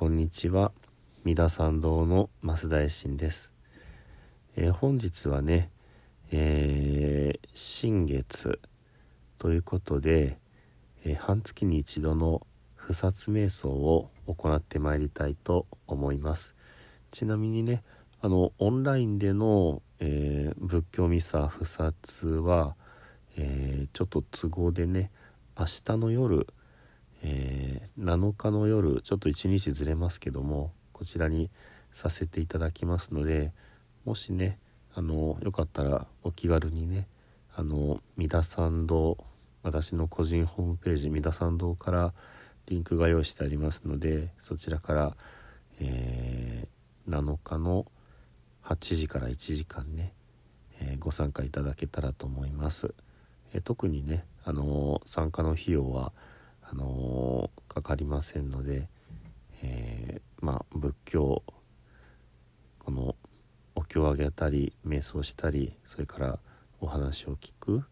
こんにちは。三田参道の増大臣です、えー本日はね、えー新月ということで、えー半月に一度の不殺瞑想を行ってまいりたいと思います。ちなみにねあのオンラインでの、えー仏教ミサ不殺は、えーちょっと都合でね明日の夜、えー7日の夜ちょっと1日ずれますけどもこちらにさせていただきますのでもしねあのよかったらお気軽にねあの三田参道私の個人ホームページ三田参道からリンクが用意してありますのでそちらから、えー7日の8時から1時間ね、えーご参加いただけたらと思います、えー特にね、あの参加の費用はあのーかかりませんので、えーまあ仏教このお経をあげたり瞑想したりそれからお話を聞く、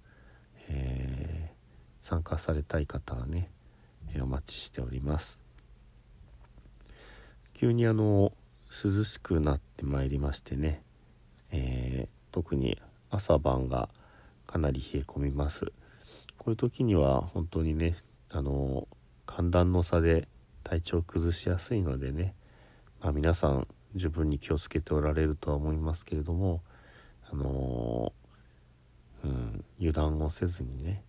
えー参加されたい方はね、えお待ちしております。急にあの涼しくなってまいりましてね、え特に朝晩がかなり冷え込みます。こういう時には本当にねあの寒暖の差で体調を崩しやすいのでね、まあ、皆さん十分に気をつけておられるとは思いますけれどもあのうん、油断をせずにね、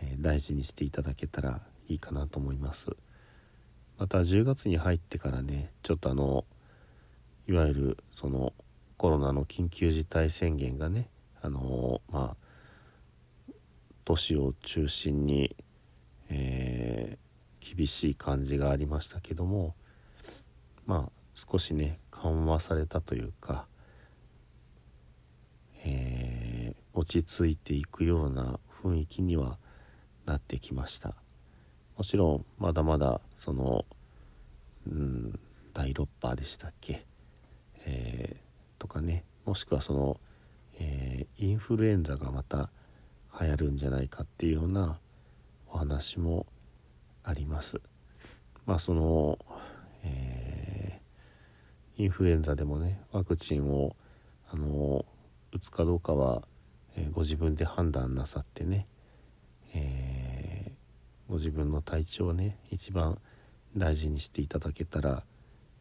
えー大事にしていただけたらいいかなと思います。また10月に入ってからねちょっとあのいわゆるそのコロナの緊急事態宣言がねあのまあ都市を中心に、えー厳しい感じがありましたけどもまあ少しね緩和されたというか、えー落ち着いていくような雰囲気にはなってきました。もちろんまだまだその、うん、第6波でしたっけ、えーとかねもしくはその、えーインフルエンザがまた流行るんじゃないかっていうようなお話もあります。まあその、えーインフルエンザでもねワクチンをあの打つかどうかは、えーご自分で判断なさってね、えーご自分の体調をね一番大事にしていただけたら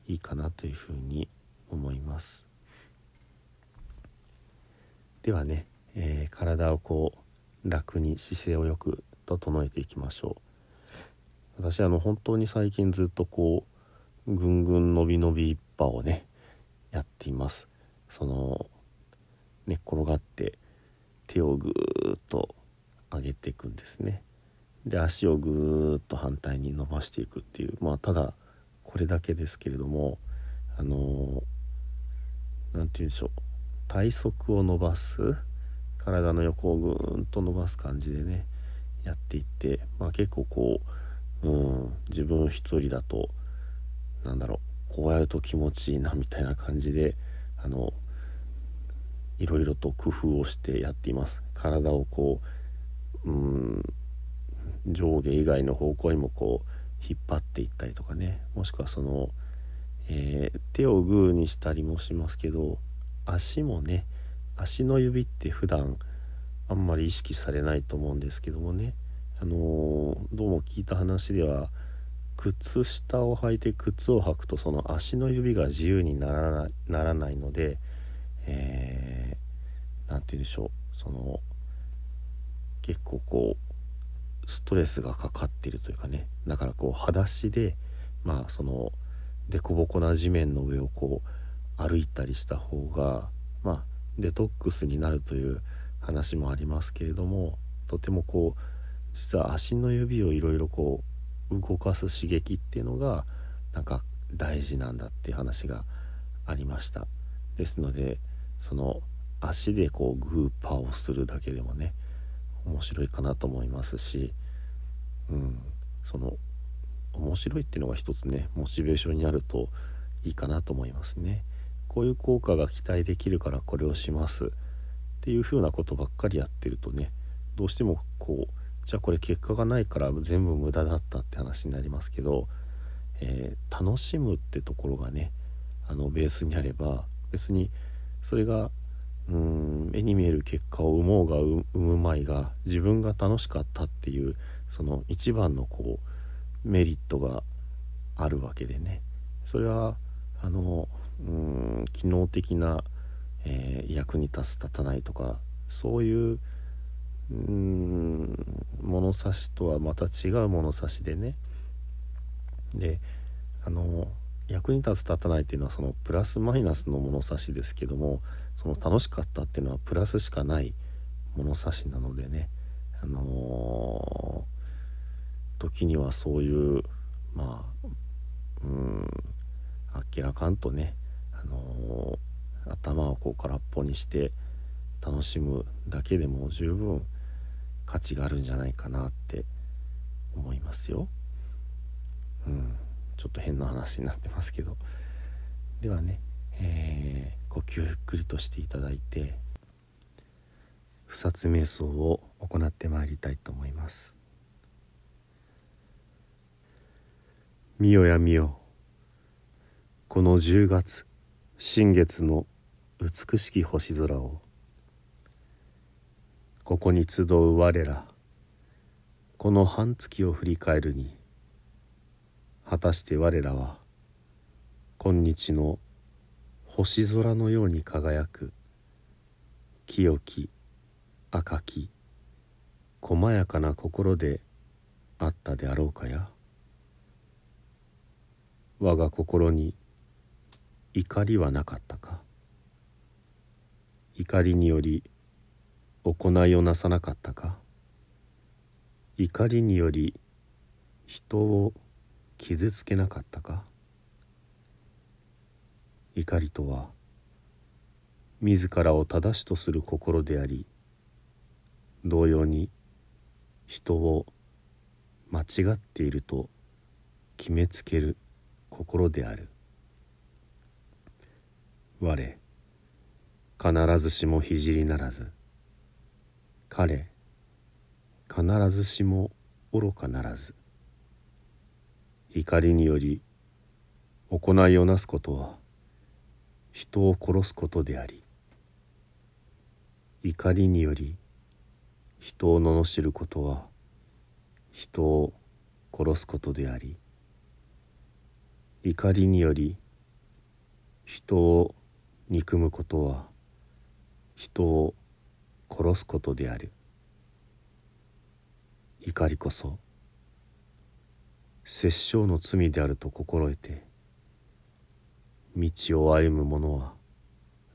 いいかなというふうに思います。ではね、えー体をこう楽に姿勢をよく整えていきましょう。私あの本当に最近ずっとこうぐんぐん伸び伸び一派をねやっています。その寝っ転がって手をぐーっと上げていくんですね。で足をぐーっと反対に伸ばしていくっていうまあただこれだけですけれどもあの何て言うんでしょう。体側を伸ばす体の横をぐーんと伸ばす感じでねやっていって、まあ、結構こう、うん、自分一人だとなんだろうこうやると気持ちいいなみたいな感じであのいろいろと工夫をしてやっています。体をこううん上下以外の方向にもこう引っ張っていったりとかね。もしくはその、えー、手をグーにしたりもしますけど足もね足の指って普段あんまり意識されないと思うんですけどもね。あのー、どうも聞いた話では靴下を履いて靴を履くとその足の指が自由にならないならないので何、えー、て言うんでしょう。その結構こうストレスがかかってるというかね。だからこう裸足でまあその凸凹な地面の上をこう歩いたりした方がまあデトックスになるという話もありますけれどもとてもこう実は足の指をいろいろこう動かす刺激っていうのがなんか大事なんだっていう話がありました。ですのでその足でこうグーパーをするだけでもね面白いかなと思いますしうんその面白いっていうのが一つねモチベーションになるといいかなと思いますね。こういう効果が期待できるからこれをします。っていう風なことばっかりやってるとねどうしてもこうじゃあこれ結果がないから全部無駄だったって話になりますけど、えー、楽しむってところがねあのベースにあれば別にそれがうん目に見える結果を生もうが生むまいが自分が楽しかったっていうその一番のこうメリットがあるわけでね。それはあのうん機能的なえー、役に立つ立たないとかそういううん物差しとはまた違う物差しでね。であの役に立つ立たないっていうのはそのプラスマイナスの物差しですけどもその楽しかったっていうのはプラスしかない物差しなのでね。あのー、時にはそういうまあうんあっけらかんとね頭をこう空っぽにして楽しむだけでも十分価値があるんじゃないかなって思いますよ。うん、ちょっと変な話になってますけどではね、えー、呼吸ゆっくりとしていただいて不殺瞑想を行ってまいりたいと思います。見よや見よこの10月新月の美しき星空を。ここに集う我らこの半月を振り返るに果たして我らは今日の星空のように輝く清き赤き細やかな心であったであろうかや。我が心に怒りはなかったか。怒りにより行いをなさなかったか？怒りにより人を傷つけなかったか？怒りとは自らを正しとする心であり同様に人を間違っていると決めつける心である。我必ずしも聖ならず。彼必ずしも愚かならず。怒りにより行いをなすことは人を殺すことであり。怒りにより人を罵ることは人を殺すことであり。怒りにより人を憎むことは人を殺すことである怒りこそ殺生の罪であると心得て道を歩む者は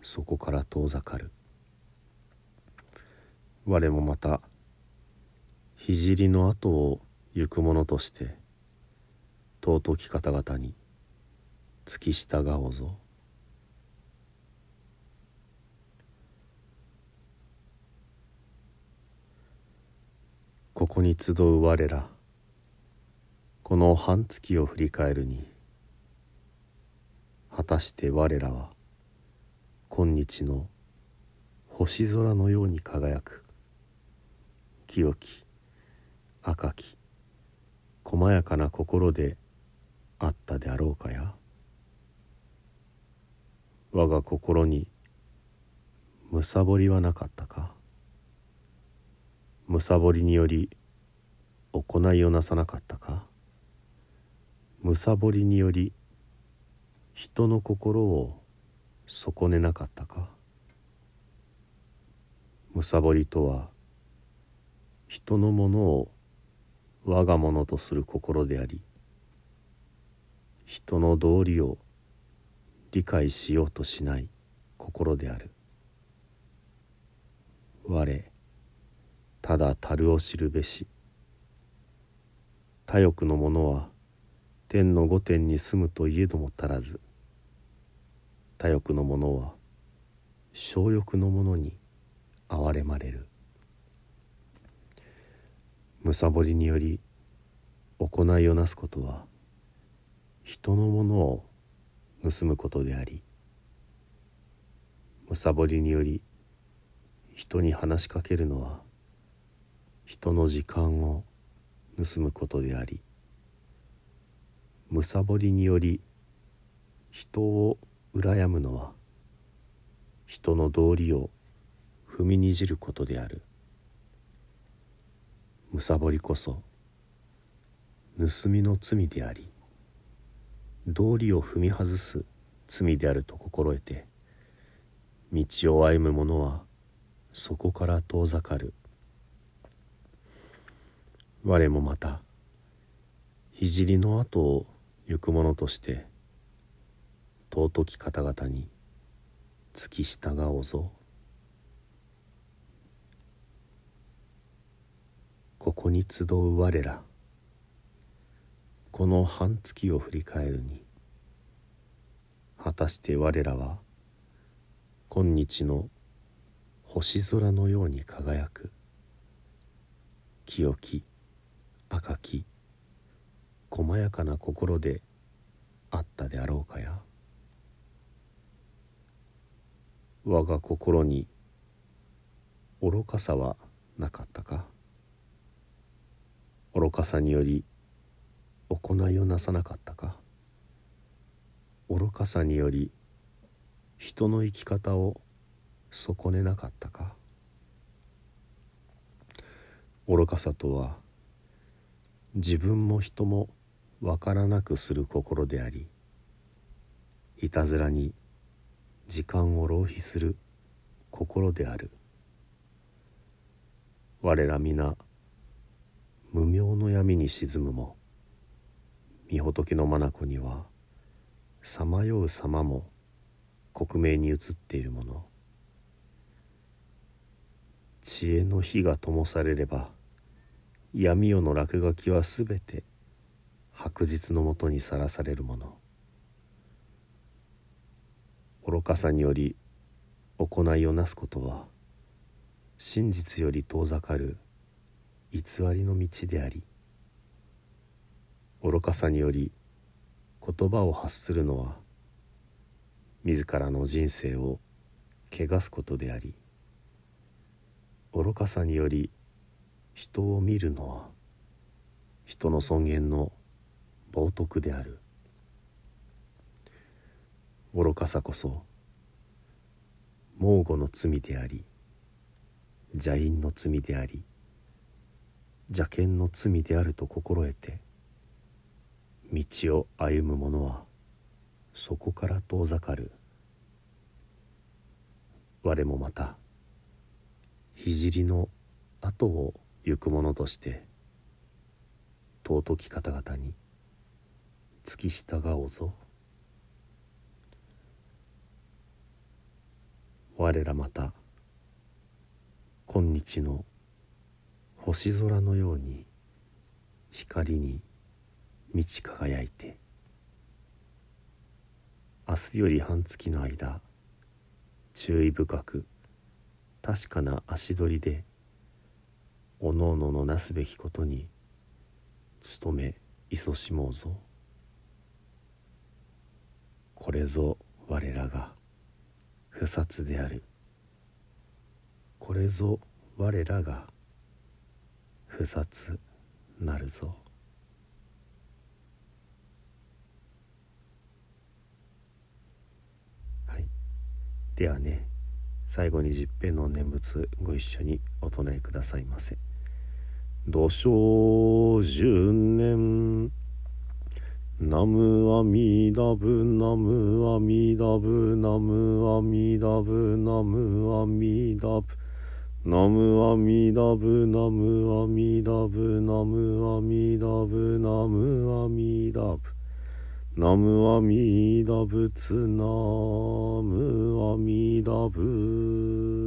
そこから遠ざかる我もまた聖の後を行く者として尊き方々に付き従おうぞ。ここに集う我ら。この半月を振り返るに果たして我らは今日の星空のように輝く。清き赤き細やかな心であったであろうかや。我が心にむさぼりはなかったか。むさぼりにより行いをなさなかったか？むさぼりにより人の心を損ねなかったか？むさぼりとは人のものを我がものとする心であり人の道理を理解しようとしない心である。我ただ樽を知るべし。他欲の者は天の御殿に住むといえども足らず。他欲の者は小欲の者に憐れまれる。むさぼりにより行いをなすことは人のものを盗むことでありむさぼりにより人に話しかけるのは人の時間を盗むことでありむさぼりにより人を羨むのは人の道理を踏みにじることである。むさぼりこそ盗みの罪であり道理を踏み外す罪であると心得て道を歩む者はそこから遠ざかる。我もまた聖の後を行く者として尊き方々に付き従おうぞ。ここに集う我らこの半月を振り返るに果たして我らは今日の星空のように輝く。清き赤き細やかな心であったであろうかや。我が心に愚かさはなかったか。愚かさにより行いをなさなかったか。愚かさにより人の生き方を損ねなかったか。愚かさとは自分も人もわからなくする心でありいたずらに時間を浪費する心である。我ら皆無明の闇に沈むも御仏の眼にはさまよう様も克明に映っているもの。知恵の火が灯されれば闇夜の落書きはすべて白日のもとにさらされるもの。愚かさにより行いをなすことは真実より遠ざかる偽りの道であり。愚かさにより言葉を発するのは自らの人生を汚すことであり。愚かさにより人を見るのは人の尊厳の冒涜である。愚かさこそ猛虎の罪であり邪因の罪であり邪剣の罪であると心得て道を歩む者はそこから遠ざかる。我もまた聖の後を行く者として尊き方々に付き従おうぞ。我らまた今日の星空のように光に満ち輝いて明日より半月の間注意深く確かな足取りでおのおののなすべきことに努め勤しもうぞ。これぞ我らが不殺である。これぞ我らが不殺なるぞ。はい。ではね最後に十平の念仏ご一緒にお唱えくださいませ。土生十年。ナムアミダブナムアミダブナムアミダブ。ナムアミダブナムアミダブ。ナムアミダブナムアミダブ。ナムアミダブナムアミダブツナムアミダブ